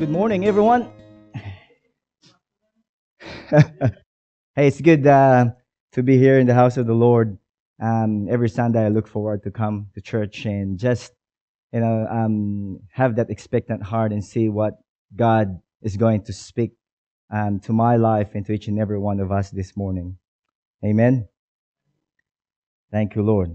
Good morning, everyone. hey, it's good uh, to be here in the house of the Lord. Um, every Sunday, I look forward to come to church and just, you know, um, have that expectant heart and see what God is going to speak um, to my life and to each and every one of us this morning. Amen. Thank you, Lord.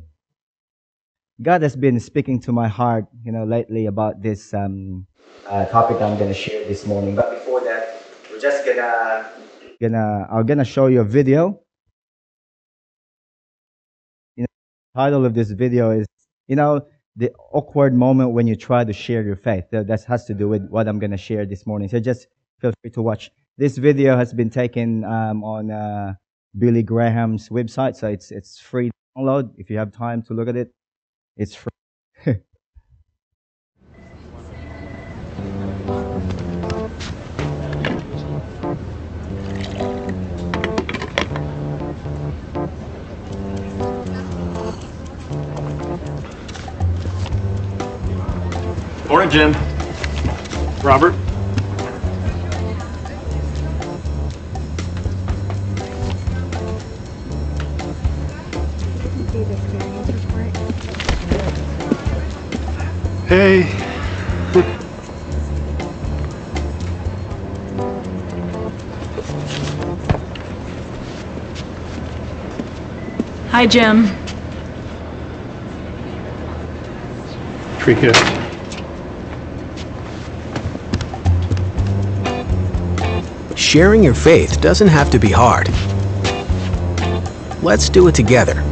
God has been speaking to my heart, you know, lately about this um, uh, topic I'm going to share this morning. But before that, we're just gonna gonna I'm gonna show you a video. You know, the title of this video is, you know, the awkward moment when you try to share your faith. That, that has to do with what I'm gonna share this morning. So just feel free to watch. This video has been taken um, on uh, Billy Graham's website, so it's it's free download if you have time to look at it. It's free. Morning, Jim. Robert. Hey. Hi, Jim. Free gift. Sharing your faith doesn't have to be hard. Let's do it together.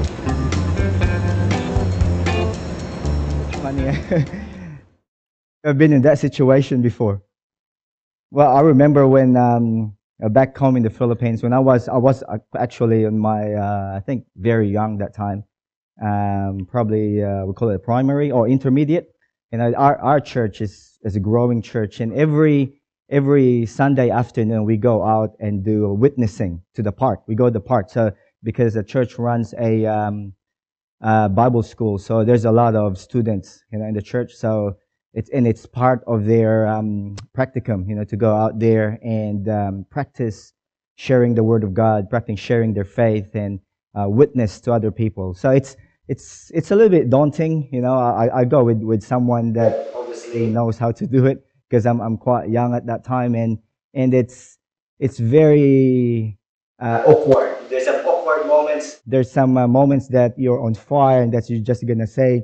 funny. I've been in that situation before. Well, I remember when um, uh, back home in the Philippines, when I was I was uh, actually in my uh, I think very young that time, um, probably uh, we call it primary or intermediate. And our our church is is a growing church, and every every Sunday afternoon we go out and do witnessing to the park. We go to the park, so because the church runs a um, uh, Bible school. So there's a lot of students, you know, in the church. So it's and it's part of their um, practicum, you know, to go out there and um, practice sharing the word of God, practicing sharing their faith and uh, witness to other people. So it's it's it's a little bit daunting, you know. I, I go with with someone that obviously knows how to do it because I'm I'm quite young at that time, and and it's it's very uh, awkward. There's some awkward moments. There's some uh, moments that you're on fire and that you're just gonna say,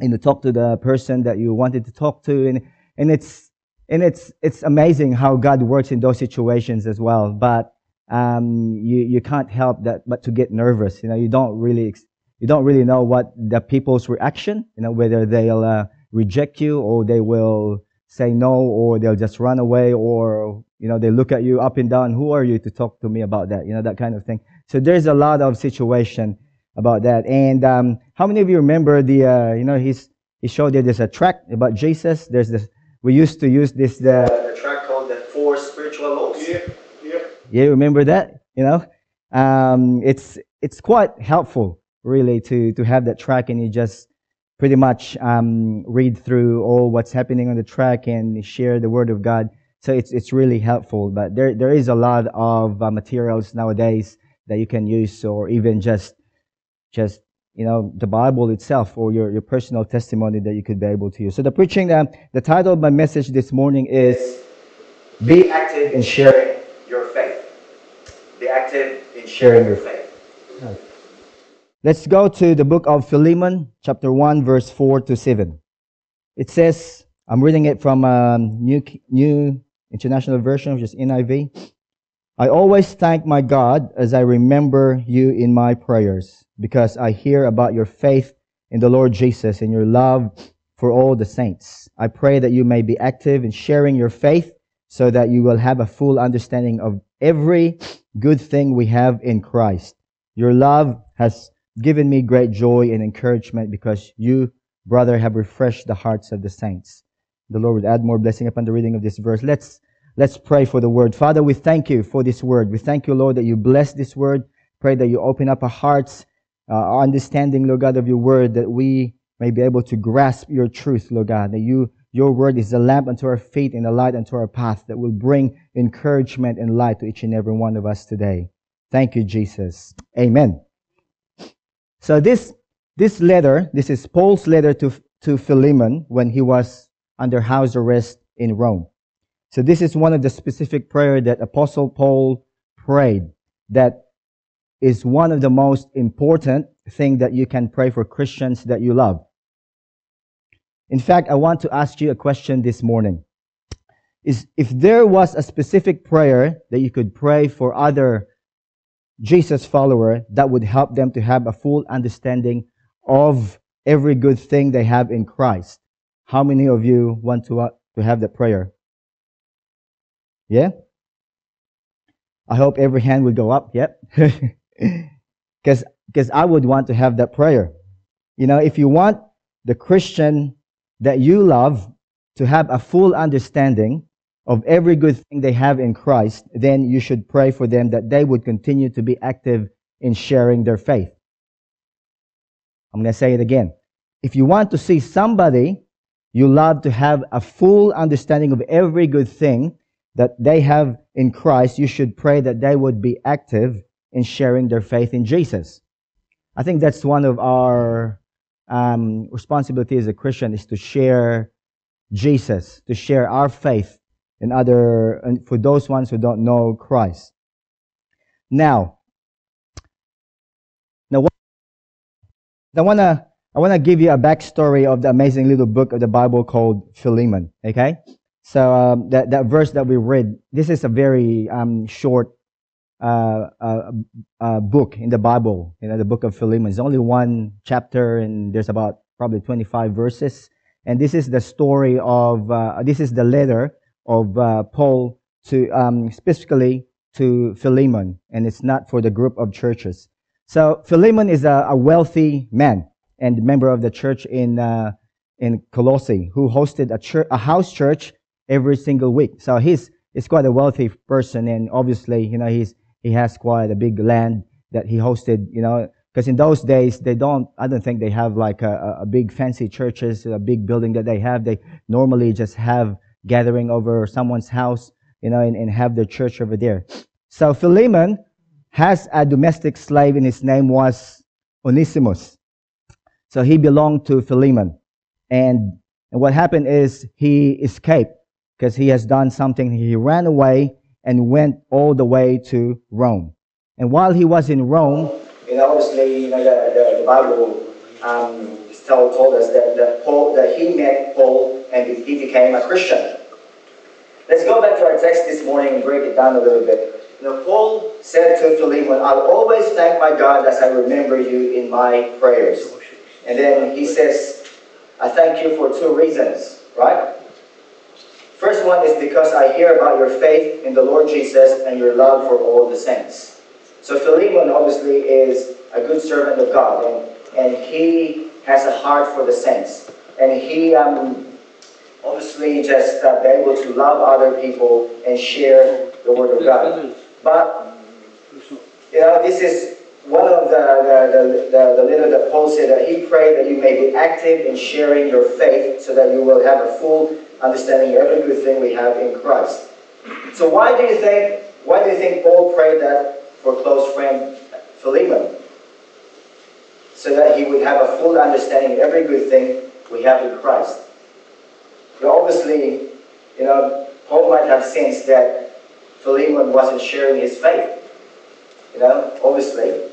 and to talk to the person that you wanted to talk to, and and it's and it's it's amazing how God works in those situations as well. But um, you you can't help that but to get nervous. You know, you don't really you don't really know what the people's reaction. You know, whether they'll uh, reject you or they will say no or they'll just run away or you know they look at you up and down who are you to talk to me about that you know that kind of thing so there's a lot of situation about that and um, how many of you remember the uh, you know he's he showed you there's a track about jesus there's this we used to use this the, the track called the four spiritual laws Yeah, yeah. yeah, remember that? You know, um, it's it's quite helpful really to to have that track and you just pretty much um, read through all what's happening on the track and share the word of God. So it's it's really helpful. But there there is a lot of uh, materials nowadays that you can use, or even just just you know the Bible itself or your, your personal testimony that you could be able to use. So the preaching, the title of my message this morning is "Be active in sharing your faith." Be active in sharing your faith. Let's go to the book of Philemon, chapter one, verse four to seven. It says, I'm reading it from um, New New International Version, which is NIV. I always thank my God as I remember you in my prayers because I hear about your faith in the Lord Jesus and your love for all the saints. I pray that you may be active in sharing your faith so that you will have a full understanding of every good thing we have in Christ. Your love has given me great joy and encouragement because you, brother, have refreshed the hearts of the saints. The Lord would add more blessing upon the reading of this verse. Let's Let's pray for the word. Father, we thank you for this word. We thank you, Lord, that you bless this word. Pray that you open up our hearts, uh, our understanding, Lord God, of your word, that we may be able to grasp your truth, Lord God, that you your word is a lamp unto our feet and a light unto our path that will bring encouragement and light to each and every one of us today. Thank you, Jesus. Amen. So this, this letter, this is Paul's letter to, to Philemon when he was under house arrest in Rome. So this is one of the specific prayer that Apostle Paul prayed that is one of the most important thing that you can pray for Christians that you love. In fact, I want to ask you a question this morning. Is if there was a specific prayer that you could pray for other Jesus follower that would help them to have a full understanding of every good thing they have in Christ. How many of you want to, uh, to have that prayer? Yeah? I hope every hand will go up. Yep. Because because I would want to have that prayer. You know, if you want the Christian that you love to have a full understanding of every good thing they have in Christ, then you should pray for them that they would continue to be active in sharing their faith. I'm going to say it again. If you want to see somebody you love to have a full understanding of every good thing that they have in Christ, you should pray that they would be active in sharing their faith in Jesus. I think that's one of our um, responsibilities as a Christian is to share Jesus, to share our faith in other, and for those ones who don't know Christ. Now, now what, I wanna, I wanna give you a backstory of the amazing little book of the Bible called Philemon. Okay, so um, that that verse that we read, this is a very um, short uh, uh, uh, book in the Bible, you know, the book of Philemon. It's only one chapter, and there's about probably 25 verses. And this is the story of, uh, this is the letter of uh, Paul to, um, specifically to Philemon, and it's not for the group of churches. So Philemon is a, a wealthy man and member of the church in, uh, in Colossae who hosted a, church, a house church every single week. So he's, he's quite a wealthy person, and obviously, you know, he's, he has quite a big land that he hosted, you know, because in those days they don't, I don't think they have like a, a big fancy churches, a big building that they have. They normally just have gathering over someone's house, you know, and, and have their church over there. So Philemon has a domestic slave and his name was Onesimus. So he belonged to Philemon. And, and what happened is he escaped because he has done something. He ran away and went all the way to Rome. And while he was in Rome, you know, obviously, you know, the, the, the Bible um, told, told us that, that, Paul, that he met Paul and he became a Christian. Let's go back to our text this morning and break it down a little bit. Know, Paul said to Philemon, I'll always thank my God as I remember you in my prayers. And then he says, I thank you for two reasons, right? First one is because I hear about your faith in the Lord Jesus and your love for all the saints. So Philemon obviously is a good servant of God, and, and he has a heart for the saints. And he um, obviously just uh, be able to love other people and share the Word of God. But, you know, this is one of the, the, the, the, letter that Paul said that he prayed that you may be active in sharing your faith so that you will have a full understanding every good thing we have in Christ. So why do you think why do you think Paul prayed that for close friend Philemon? So that he would have a full understanding of every good thing we have in Christ. Now obviously, you know, Paul might have sensed that Philemon wasn't sharing his faith. You know, obviously.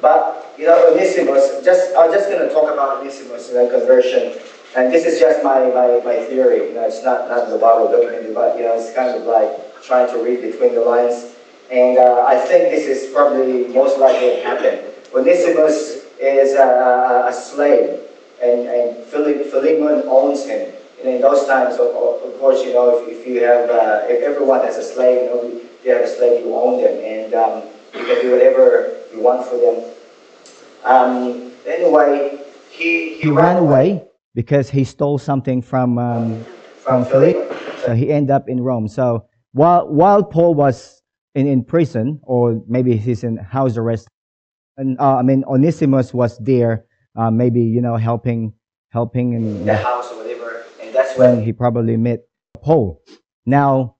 But you know, Onesimus, just I'm just gonna talk about Onesimus and you know, conversion and this is just my, my, my theory. You know, it's not, not in the Bible documented, but you know, it's kind of like trying to read between the lines. And uh, I think this is probably most likely what happened. Onesimus is a, a, slave, and, and Philemon owns him. And in those times, of, of course, you know, if, if you have, uh, if everyone has a slave, you know, you have a slave, you own them, and um, you can do whatever you want for them. Um, anyway, he, he ran away because he stole something from um, from Philip. So he ended up in Rome. So while while Paul was in, in prison, or maybe he's in house arrest, and uh, I mean Onesimus was there, uh, maybe you know helping helping in the house or whatever, and that's when he probably met Paul. Now,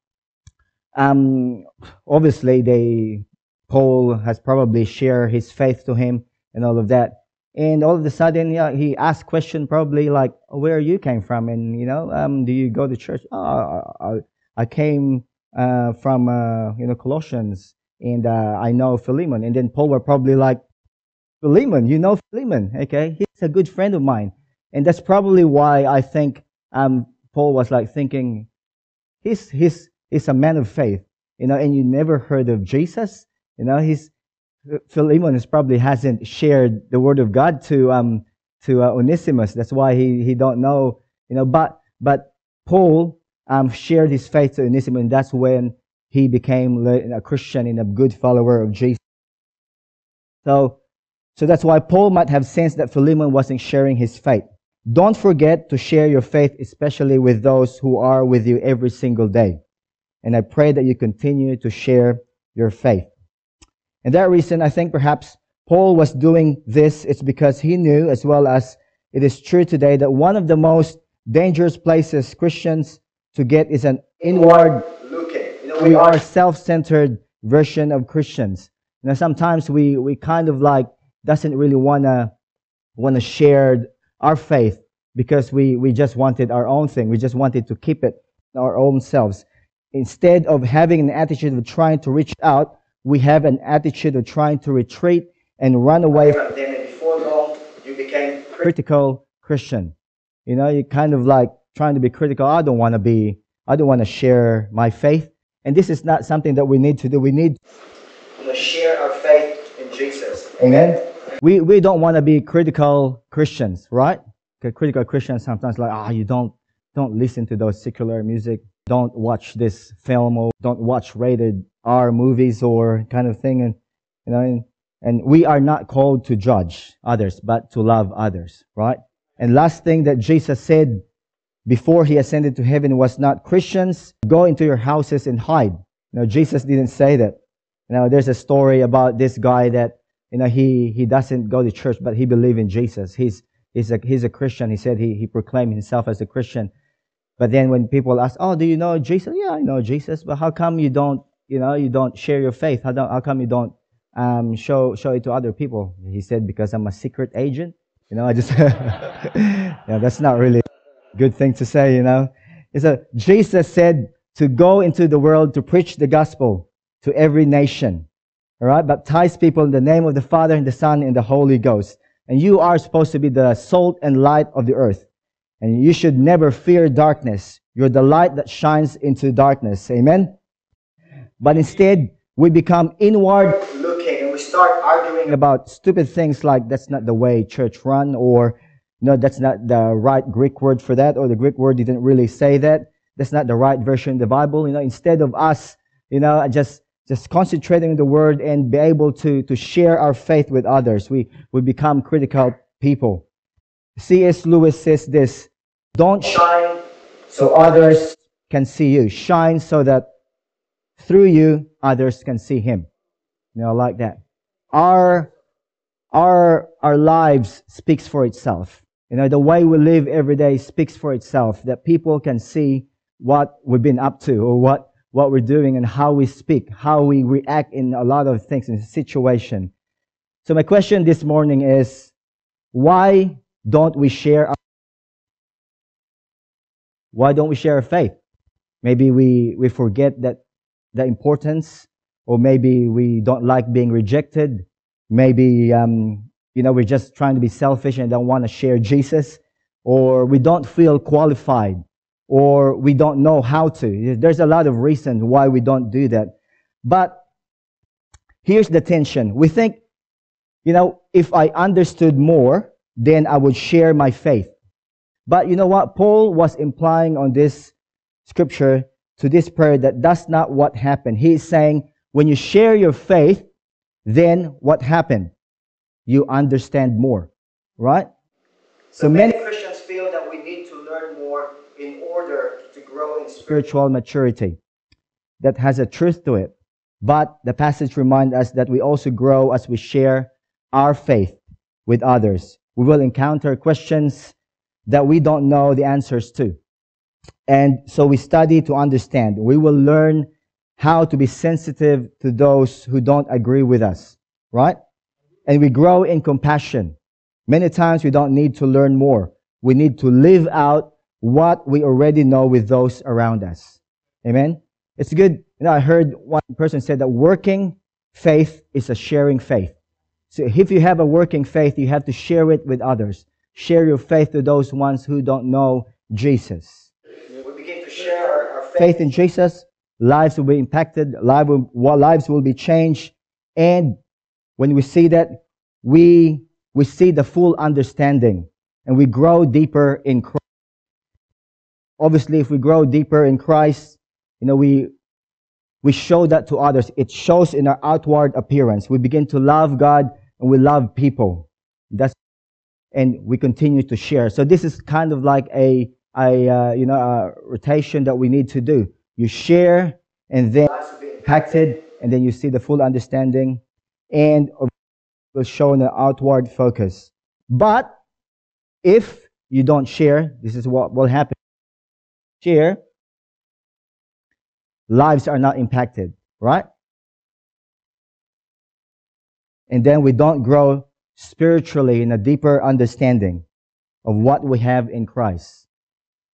um, obviously, they Paul has probably shared his faith to him and all of that. And all of a sudden, yeah, he asked question probably like, "Where you came from?" And you know, um, do you go to church? Oh, I, I came uh, from uh, you know Colossians, and uh, I know Philemon. And then Paul were probably like, Philemon, you know Philemon, okay? He's a good friend of mine. And that's probably why I think um, Paul was like thinking, he's, he's, he's a man of faith, you know, and you never heard of Jesus, you know, he's, Philemon probably hasn't shared the word of God to, um, to uh, Onesimus. That's why he, he don't know, you know, but, but Paul, um, shared his faith to Onesimus, and that's when he became a Christian and a good follower of Jesus. So, so that's why Paul might have sensed that Philemon wasn't sharing his faith. Don't forget to share your faith, especially with those who are with you every single day. And I pray that you continue to share your faith. And that reason, I think perhaps Paul was doing this, it's because he knew, as well as it is true today, that one of the most dangerous places Christians to get is an inward looking. You know, we are self-centered version of Christians. You know, sometimes we, we kind of like doesn't really wanna wanna share our faith because we, we just wanted our own thing. We just wanted to keep it our own selves. Instead of having an attitude of trying to reach out, we have an attitude of trying to retreat and run away from them. And before long, you became critical Christian. You know, you're kind of like trying to be critical. I don't want to be, I don't want to share my faith. And this is not something that we need to do. We need to share our faith in Jesus. Amen. We, we don't want to be critical Christians, right? Critical Christians sometimes like, ah, oh, you don't, don't listen to those secular music. Don't watch this film or don't watch rated R movies or kind of thing. And, you know, and, and we are not called to judge others, but to love others, right? And last thing that Jesus said before he ascended to heaven was not Christians, go into your houses and hide. Know, Jesus didn't say that. You know, there's a story about this guy that, you know, he, he doesn't go to church, but he believes in Jesus. He's, he's a, he's a Christian. He said he, he proclaimed himself as a Christian. But then when people ask, oh, do you know Jesus? Yeah, I know Jesus, but how come you don't, you know, you don't share your faith? How, don't, how come you don't, um, show, show it to other people? He said, because I'm a secret agent. You know, I just, yeah, that's not really a good thing to say, you know. It's a, Jesus said to go into the world to preach the gospel to every nation. All right. Baptize people in the name of the Father and the Son and the Holy Ghost. And you are supposed to be the salt and light of the earth. And you should never fear darkness. You're the light that shines into darkness. Amen. But instead, we become inward looking and we start arguing about stupid things like that's not the way church run or no, that's not the right Greek word for that, or the Greek word didn't really say that. That's not the right version of the Bible. You know, instead of us, you know, just just concentrating on the word and be able to to share our faith with others, we we become critical people. C.S. Lewis says this: Don't shine so others can see you. Shine so that through you others can see Him. You know, like that. Our our our lives speaks for itself. You know, the way we live every day speaks for itself, that people can see what we've been up to or what, what we're doing and how we speak, how we react in a lot of things in situation. So my question this morning is, why don't we share our, why don't we share our faith? Maybe we, we forget that, the importance, or maybe we don't like being rejected. Maybe, um, you know, we're just trying to be selfish and don't want to share Jesus, or we don't feel qualified, or we don't know how to. There's a lot of reasons why we don't do that. But here's the tension. We think, you know, if I understood more, then I would share my faith. But you know what? Paul was implying on this scripture to this prayer that that's not what happened. He's saying, when you share your faith, then what happened? you understand more, right? So many Christians feel that we need to learn more in order to grow in spiritual maturity. That has a truth to it. But the passage reminds us that we also grow as we share our faith with others. We will encounter questions that we don't know the answers to. And so we study to understand. We will learn how to be sensitive to those who don't agree with us, right? And we grow in compassion. Many times we don't need to learn more. We need to live out what we already know with those around us. Amen. It's good. You know, I heard one person said that working faith is a sharing faith. So if you have a working faith, you have to share it with others. Share your faith to those ones who don't know Jesus. We begin to share our, our faith in Jesus. Lives will be impacted. Life will, lives will be changed. And when we see that, we, we see the full understanding and we grow deeper in Christ. Obviously, if we grow deeper in Christ, you know, we, we show that to others. It shows in our outward appearance. We begin to love God and we love people. That's, and we continue to share. So this is kind of like a, a uh, you know, a rotation that we need to do. You share and then impacted and then you see the full understanding and will show an outward focus. But if you don't share, this is what will happen. Share, lives are not impacted, right? And then we don't grow spiritually in a deeper understanding of what we have in Christ.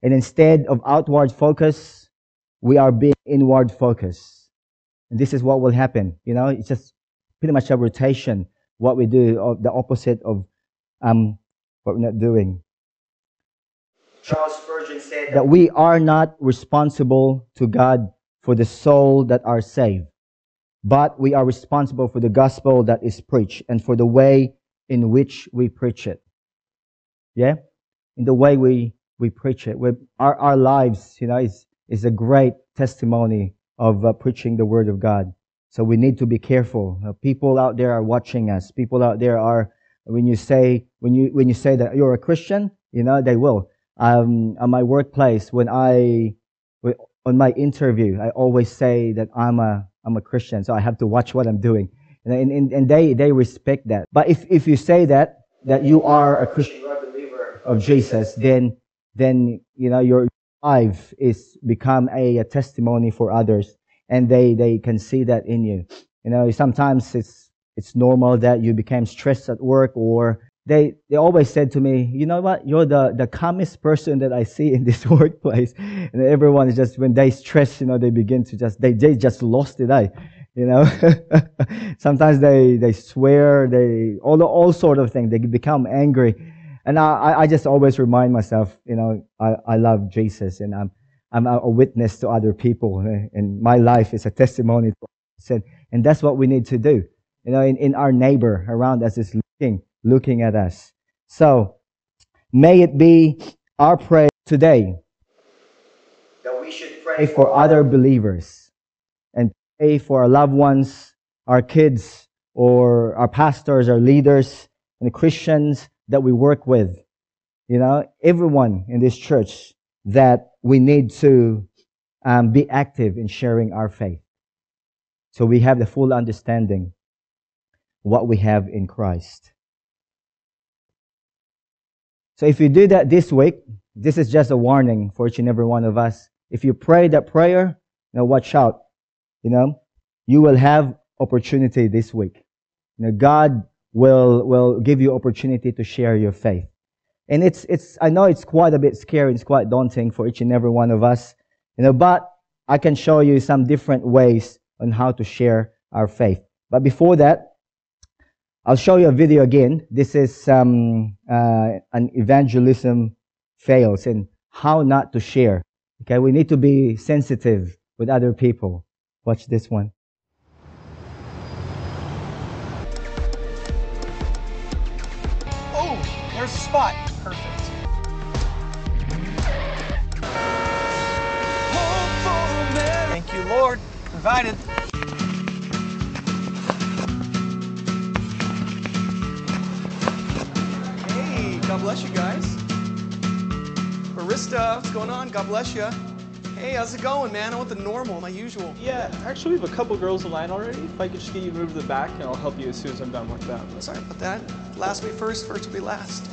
And instead of outward focus, we are being inward focused. And this is what will happen. You know, it's just pretty much a rotation. What we do, of the opposite of um, what we're not doing. Charles Spurgeon said that we are not responsible to God for the soul that are saved, but we are responsible for the gospel that is preached and for the way in which we preach it. Yeah? In the way we, we preach it. we our, our lives, you know, is, is a great testimony of uh, preaching the word of God. So we need to be careful. Uh, people out there are watching us. People out there are, when you say, when you, when you say that you're a Christian, you know, they will. Um, at my workplace, when I, on my interview, I always say that I'm a, I'm a Christian, so I have to watch what I'm doing. And, and, and they, they respect that. But if, if you say that, that you are a Christian, believer of Jesus, then, then, you know, your life is become a, a testimony for others and they, they can see that in you. You know, sometimes it's, it's normal that you became stressed at work or they, they always said to me, you know what? You're the, the calmest person that I see in this workplace. And everyone is just, when they stress, you know, they begin to just, they, they just lost it. I, you know, sometimes they, they swear, they, all, all sort of things. They become angry. And I, I just always remind myself, you know, I, I love Jesus and I'm, I'm a witness to other people. And my life is a testimony to said, and that's what we need to do. You know, in, in our neighbor around us is looking looking at us. So, may it be our prayer today that we should pray for other believers and pray for our loved ones, our kids, or our pastors, our leaders, and the Christians that we work with. You know, everyone in this church that we need to um, be active in sharing our faith. So we have the full understanding what we have in Christ. So if you do that this week, this is just a warning for each and every one of us. If you pray that prayer, you watch out. You know, you will have opportunity this week. You know, God will, will give you opportunity to share your faith. And it's, it's, I know it's quite a bit scary. It's quite daunting for each and every one of us. You know, but I can show you some different ways on how to share our faith. But before that, I'll show you a video again. This is um, uh, an evangelism fails and how not to share. Okay, we need to be sensitive with other people. Watch this one. Spot. Perfect. Thank you, Lord. Provided. Hey, God bless you guys. Barista, what's going on? God bless you. Hey, how's it going, man? I want the normal, my usual. Yeah, actually, we have a couple girls in line already. If I could just get you moved to the back, and I'll help you as soon as I'm done with them. Sorry about that. Last will be first, first will be last.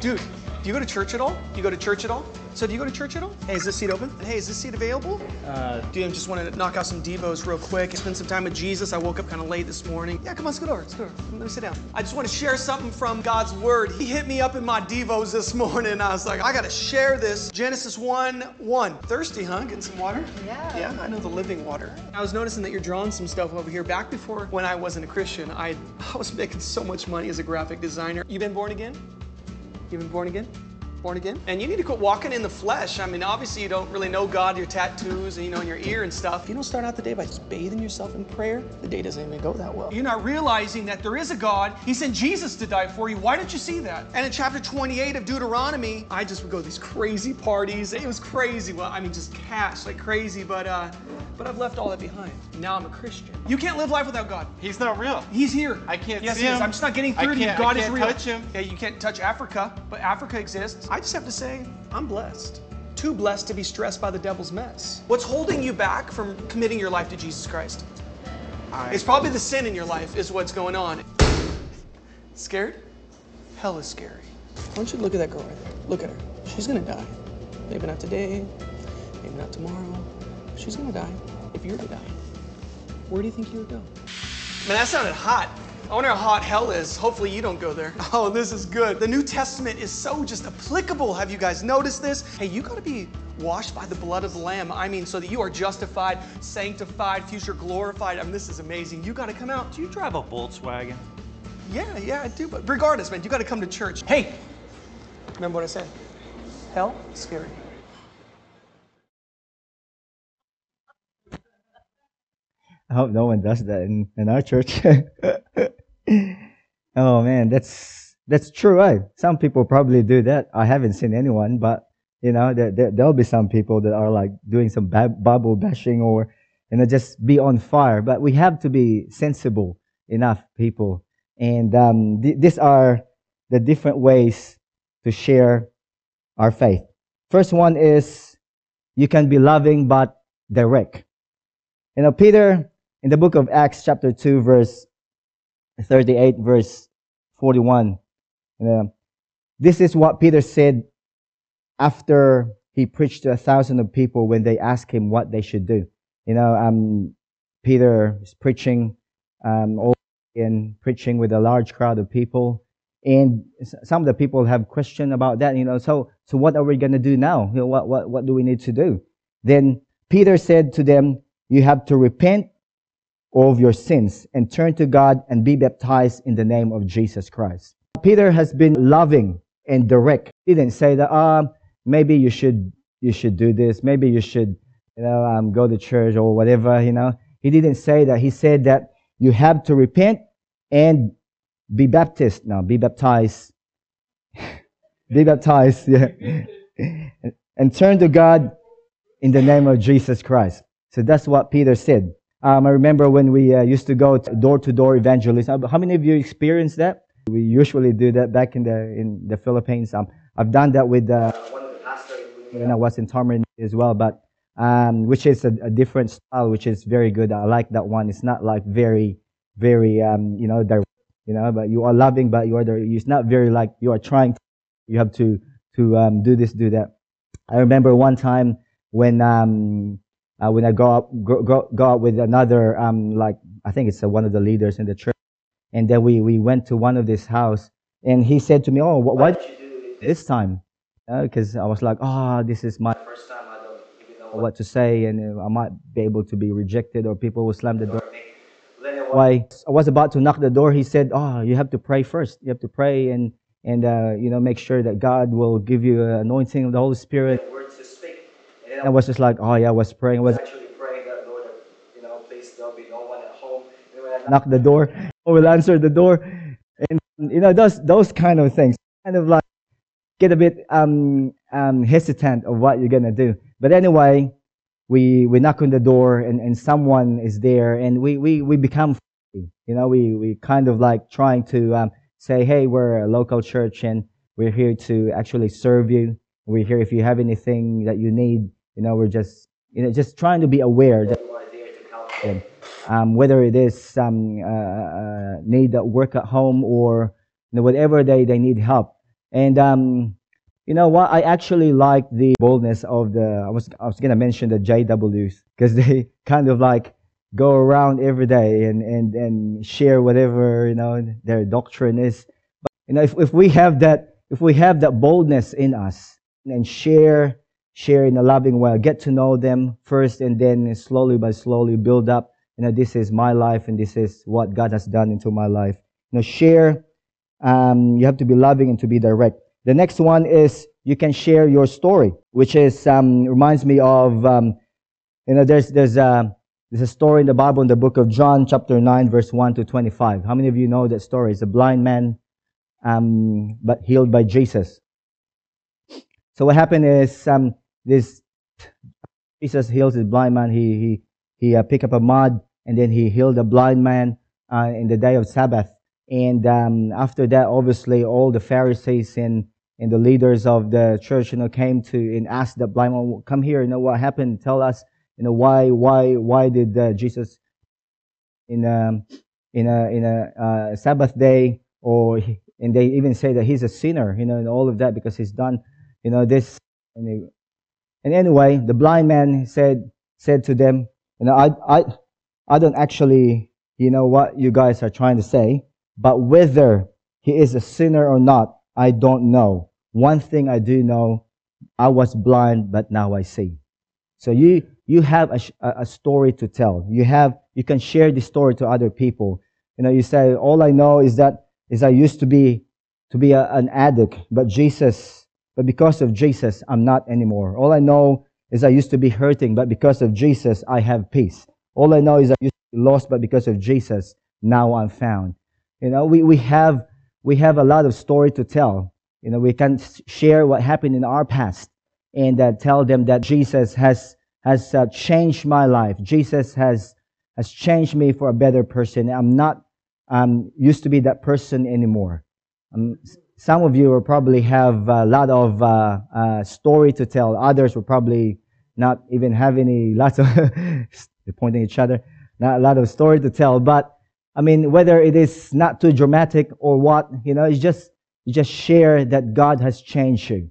Dude, Do you go to church at all? Do you go to church at all? So do you go to church at all? Hey, is this seat open? Hey, is this seat available? Uh, do you just want to knock out some devos real quick? Spend some time with Jesus. I woke up kind of late this morning. Yeah, come on, scoot over. Scoot over. Let me sit down. I just want to share something from God's Word. He hit me up in my devos this morning. I was like, I got to share this. Genesis 1 1. Thirsty, huh? Getting some water? Yeah. Yeah, I know the living water. I was noticing that you're drawing some stuff over here. Back before when I wasn't a Christian, I, I was making so much money as a graphic designer. You been born again? You been born again? Born again? And you need to quit walking in the flesh. I mean, obviously you don't really know God, your tattoos, and you know, in your ear and stuff. If you don't start out the day by just bathing yourself in prayer, the day doesn't even go that well. You're not realizing that there is a God. He sent Jesus to die for you. Why don't you see that? And in chapter 28 of Deuteronomy, I just would go to these crazy parties. It was crazy. Well, I mean, just cash like crazy, but uh, but I've left all that behind. Now I'm a Christian. You can't live life without God. He's not real. He's here. I can't yes, see he is. him. I'm just not getting I through to you. can't- I God is can't real. touch him. Yeah, you can't touch Africa, but Africa exists. I just have to say, I'm blessed. Too blessed to be stressed by the devil's mess. What's holding you back from committing your life to Jesus Christ? It's probably the sin in your life, is what's going on. Scared? Hell is scary. Why don't you look at that girl right there. Look at her. She's gonna die. Maybe not today, maybe not tomorrow. She's gonna die. If you were to die, where do you think you would go? Man, that sounded hot. I wonder how hot hell is. Hopefully, you don't go there. Oh, this is good. The New Testament is so just applicable. Have you guys noticed this? Hey, you got to be washed by the blood of the Lamb. I mean, so that you are justified, sanctified, future glorified. I mean, this is amazing. You got to come out. Do you drive a Volkswagen? Yeah, yeah, I do. But regardless, man, you got to come to church. Hey, remember what I said? Hell, scary. I hope no one does that in, in our church. oh man, that's that's true, right? Some people probably do that. I haven't seen anyone, but you know, there, there there'll be some people that are like doing some bab- Bible bashing or you know just be on fire. But we have to be sensible enough, people. And um, th- these are the different ways to share our faith. First one is you can be loving but direct. You know, Peter in the book of Acts, chapter 2, verse 38, verse 41. uh, this is what Peter said after he preached to a thousand of people when they asked him what they should do. You know, um, Peter is preaching, um, all and preaching with a large crowd of people. And some of the people have question about that, you know, so, so what are we going to do now? You know, what, what, what do we need to do? Then Peter said to them, you have to repent of your sins and turn to God and be baptized in the name of Jesus Christ. Peter has been loving and direct. He didn't say that, um, maybe you should, you should do this. Maybe you should, you know, um, go to church or whatever, you know. He didn't say that. He said that you have to repent and be baptized. Now, be baptized. be baptized, yeah. and turn to God in the name of Jesus Christ. So that's what Peter said. Um, I remember when we uh, used to go door to door evangelism. How many of you experienced that? We usually do that back in the in the Philippines. Um, I've done that with uh, one of the pastors when I was in Tarman as well, but um, which is a, a different style, which is very good. I like that one. It's not like very, very, um, you know, direct, you know, but you are loving, but you are the, it's not very like you are trying. To, you have to to um, do this, do that. I remember one time when um, uh, when I go up go, go, go out with another um, like I think it's uh, one of the leaders in the church, and then we we went to one of this house, and he said to me, "Oh, wh- why did you do it this time?" Because I was like, "Oh, this is my first time. I don't even know what to say, and uh, I might be able to be rejected, or people will slam the door." Why I was about to knock the door, he said, "Oh, you have to pray first. You have to pray and and uh, you know make sure that God will give you an anointing of the Holy Spirit." Words to speak. And I was just like, "Oh yeah," I was praying. I was actually praying that Lord, you know, please there'll be no one at home. And when I knock the door, I will answer the door, and you know those those kind of things, kind of like get a bit um um hesitant of what you're gonna do. But anyway, we we knock on the door and, and someone is there and we, we, we become friendly. you know we, we kind of like trying to um, say hey we're a local church and we're here to actually serve you we're here if you have anything that you need you know we're just you know just trying to be aware that them um, whether it is some uh, uh, need that work at home or you know, whatever they, they need help and um, you know what? I actually like the boldness of the, I was, I was going to mention the JWs because they kind of like go around every day and, and, and share whatever, you know, their doctrine is. But, you know, if, if we have that, if we have that boldness in us and share, share in a loving way, get to know them first and then slowly by slowly build up, you know, this is my life and this is what God has done into my life. You know, share, um, you have to be loving and to be direct. The next one is you can share your story, which is um, reminds me of um, you know there's there's a there's a story in the Bible in the book of John, chapter nine, verse one to twenty five. How many of you know that story? It's a blind man, um, but healed by Jesus. So what happened is um, this Jesus heals this blind man. He he he uh, picked up a mud and then he healed a blind man uh, in the day of Sabbath. And um, after that, obviously, all the Pharisees and and the leaders of the church, you know, came to and asked the blind man, "Come here, you know what happened? Tell us, you know, why, why, why did uh, Jesus in a um, in a in a uh, Sabbath day, or and they even say that he's a sinner, you know, and all of that because he's done, you know, this. And, and anyway, the blind man said said to them, you know, I I I don't actually, you know, what you guys are trying to say, but whether he is a sinner or not, I don't know. One thing I do know, I was blind, but now I see. So you, you have a, a story to tell. You have, you can share the story to other people. You know, you say, all I know is that, is I used to be, to be a, an addict, but Jesus, but because of Jesus, I'm not anymore. All I know is I used to be hurting, but because of Jesus, I have peace. All I know is I used to be lost, but because of Jesus, now I'm found. You know, we, we have we have a lot of story to tell. You know, we can share what happened in our past and uh, tell them that Jesus has has uh, changed my life. Jesus has has changed me for a better person. I'm not um, used to be that person anymore. Um, some of you will probably have a lot of uh, uh story to tell. Others will probably not even have any lots of pointing each other. Not a lot of story to tell, but I mean, whether it is not too dramatic or what, you know, it's just, you just share that God has changed you.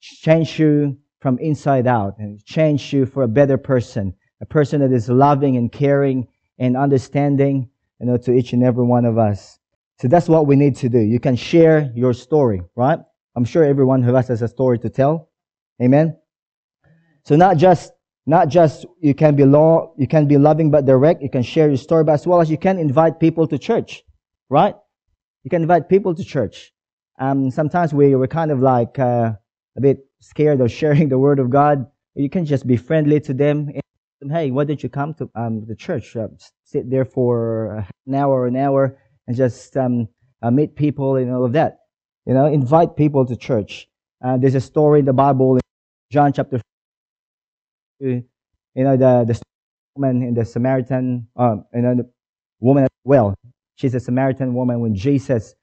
Changed you from inside out and changed you for a better person. A person that is loving and caring and understanding, you know, to each and every one of us. So that's what we need to do. You can share your story, right? I'm sure everyone who has a story to tell. Amen. So not just not just you can be law, you can be loving but direct, you can share your story, but as well as you can invite people to church, right? You can invite people to church. Um, sometimes we, we're kind of like uh, a bit scared of sharing the word of God. You can just be friendly to them. And, hey, why did you come to um, the church? Uh, sit there for an hour or an hour and just um, uh, meet people and all of that. You know, invite people to church. Uh, there's a story in the Bible in John chapter you know, the, the woman in the Samaritan, um, you know, the woman well. She's a Samaritan woman when Jesus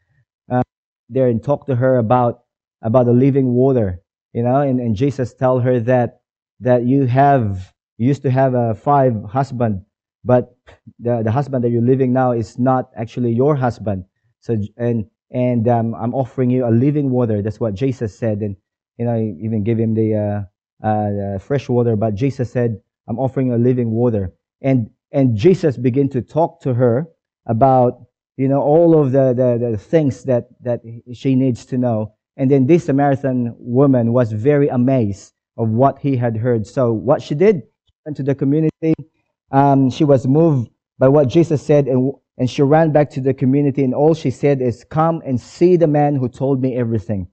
uh, there and talked to her about about the living water, you know, and, and Jesus tell her that that you have you used to have a five husband, but the the husband that you're living now is not actually your husband. So and and um, I'm offering you a living water. That's what Jesus said, and you know, even give him the uh, uh, fresh water, but Jesus said, I'm offering a living water. And, and Jesus began to talk to her about, you know, all of the, the, the things that, that she needs to know. And then this Samaritan woman was very amazed of what he had heard. So what she did, went to the community. Um, she was moved by what Jesus said and, and she ran back to the community and all she said is, come and see the man who told me everything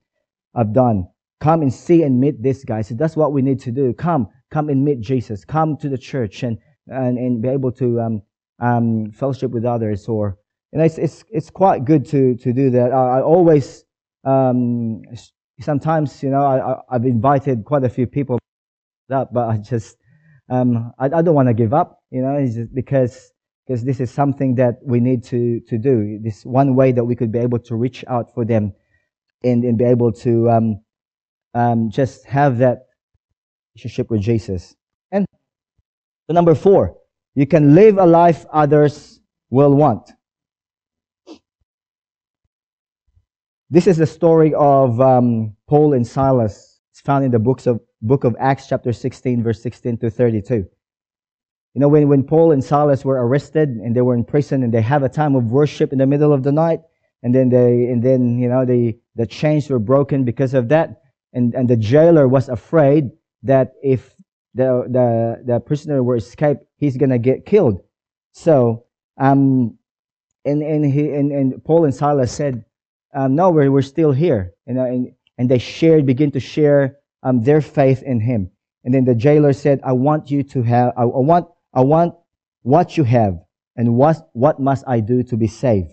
I've done. Come and see and meet this guy. So that's what we need to do. Come, come and meet Jesus. Come to the church and, and, and be able to, um, um, fellowship with others or, and it's, it's, it's quite good to, to do that. I, I always, um, sometimes, you know, I, I've invited quite a few people up, but I just, um, I, I don't want to give up, you know, because, because this is something that we need to, to do. This one way that we could be able to reach out for them and, and be able to, um, um, just have that relationship with Jesus. And the number four, you can live a life others will want. This is the story of um, Paul and Silas. It's found in the books of book of Acts, chapter 16, verse 16 to 32. You know, when, when Paul and Silas were arrested and they were in prison and they have a time of worship in the middle of the night, and then they, and then, you know, the, the chains were broken because of that. And, and the jailer was afraid that if the, the, the prisoner were escaped, he's gonna get killed. So, um, and, and he, and, and Paul and Silas said, um, no, we're, we're still here. You know, and, and they shared, begin to share, um, their faith in him. And then the jailer said, I want you to have, I, I want, I want what you have and what, what must I do to be saved?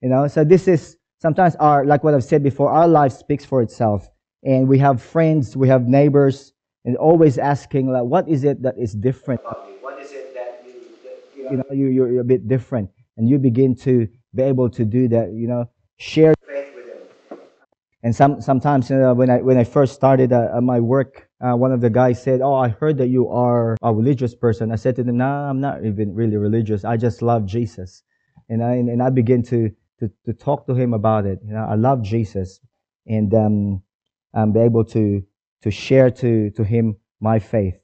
You know, so this is sometimes our, like what I've said before, our life speaks for itself. And we have friends, we have neighbors, and always asking, like, what is it that is different? What is it that you, that, you know, you, you're, you're a bit different? And you begin to be able to do that, you know, share faith with them. And some, sometimes you know, when I, when I first started uh, my work, uh, one of the guys said, Oh, I heard that you are a religious person. I said to them, No, I'm not even really religious. I just love Jesus. And I, and I began to, to, to talk to him about it. You know, I love Jesus and, um, be able to, to share to, to him my faith.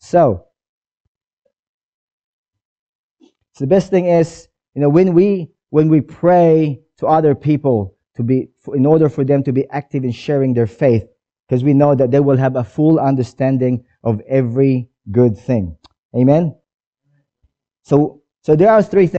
So, so the best thing is, you know, when we, when we pray to other people to be, in order for them to be active in sharing their faith, because we know that they will have a full understanding of every good thing. Amen. So, so there are three things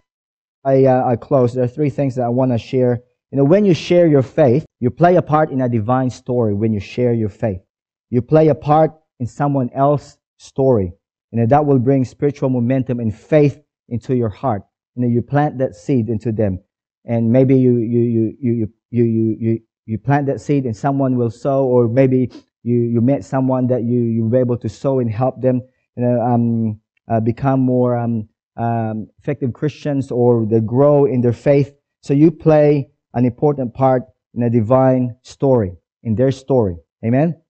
I, uh, I close. There are three things that I want to share. You know, when you share your faith, you play a part in a divine story when you share your faith. You play a part in someone else's story. Know, that will bring spiritual momentum and faith into your heart. You know, you plant that seed into them. And maybe you, you, you, you, you, you, you, you plant that seed and someone will sow, or maybe you, you met someone that you, you were able to sow and help them, you know, um, uh, become more, um, um, effective Christians or they grow in their faith. So you play an important part in a divine story, in their story. Amen.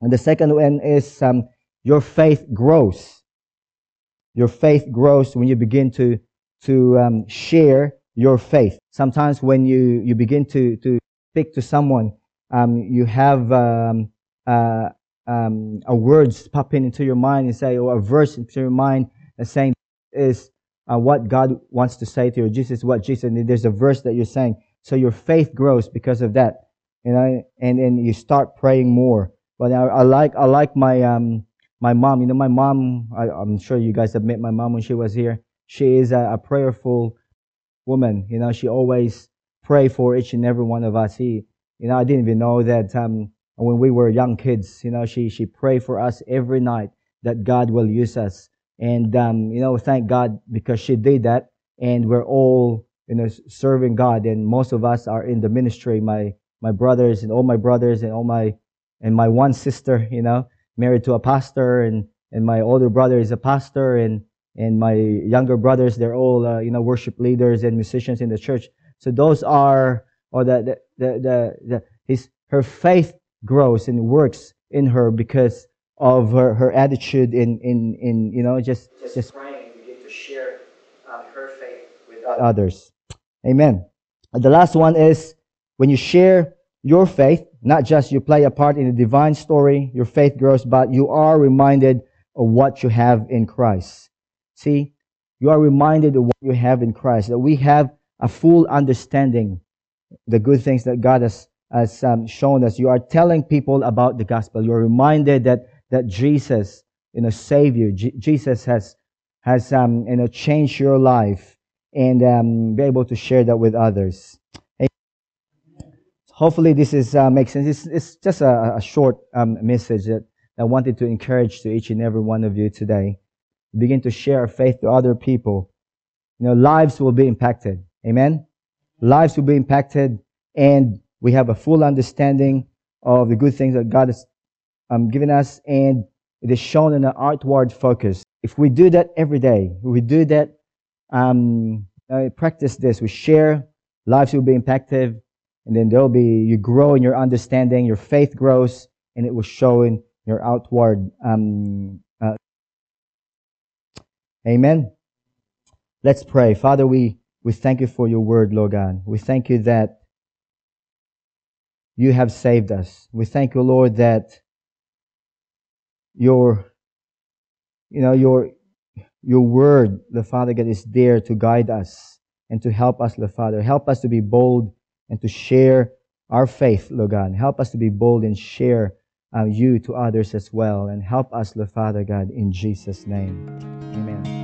And the second one is um, your faith grows. Your faith grows when you begin to to um, share your faith. Sometimes when you you begin to to speak to someone, um, you have um, uh, um, a words popping into your mind and say, or a verse into your mind saying is uh, what God wants to say to you. Jesus, what Jesus, and there's a verse that you're saying. So your faith grows because of that, you know, and and you start praying more. But I, I like I like my um my mom. You know, my mom. I, am sure you guys have met my mom when she was here. She is a, a prayerful woman. You know, she always pray for each and every one of us. He, you know, I didn't even know that um when we were young kids. You know, she she prayed for us every night that God will use us and, um, you know, thank God because she did that. And we're all, you know, serving God. And most of us are in the ministry. My, my brothers and all my brothers and all my, and my one sister, you know, married to a pastor and, and my older brother is a pastor and, and my younger brothers, they're all, uh, you know, worship leaders and musicians in the church. So those are, or the, the, the, the, the his, her faith grows and works in her because of her, her attitude in, in, in, you know, just, just, just praying and begin to share um, her faith with others. Amen. And the last one is when you share your faith, not just you play a part in the divine story, your faith grows, but you are reminded of what you have in Christ. See, you are reminded of what you have in Christ, that we have a full understanding the good things that God has, has um, shown us. You are telling people about the gospel. You're reminded that that Jesus, you know. J- Jesus has, has, um, you know, changed your life and, um, be able to share that with others. Hopefully this is, uh, makes sense. It's, it's just a, a short, um, message that I wanted to encourage to each and every one of you today. Begin to share faith to other people. You know, lives will be impacted. Amen. Lives will be impacted and we have a full understanding of the good things that God has um, given us, and it is shown in an outward focus. If we do that every day, we do that, um, uh, practice this, we share, lives will be impacted, and then there'll be, you grow in your understanding, your faith grows, and it will show in your outward. Um, uh, amen. Let's pray. Father, we, we thank you for your word, Lord God. We thank you that you have saved us. We thank you, Lord, that your, you know, your, your word, the Father God, is there to guide us and to help us, the Father. Help us to be bold and to share our faith, Lord God. Help us to be bold and share uh, you to others as well. And help us, the Father God, in Jesus' name. Amen.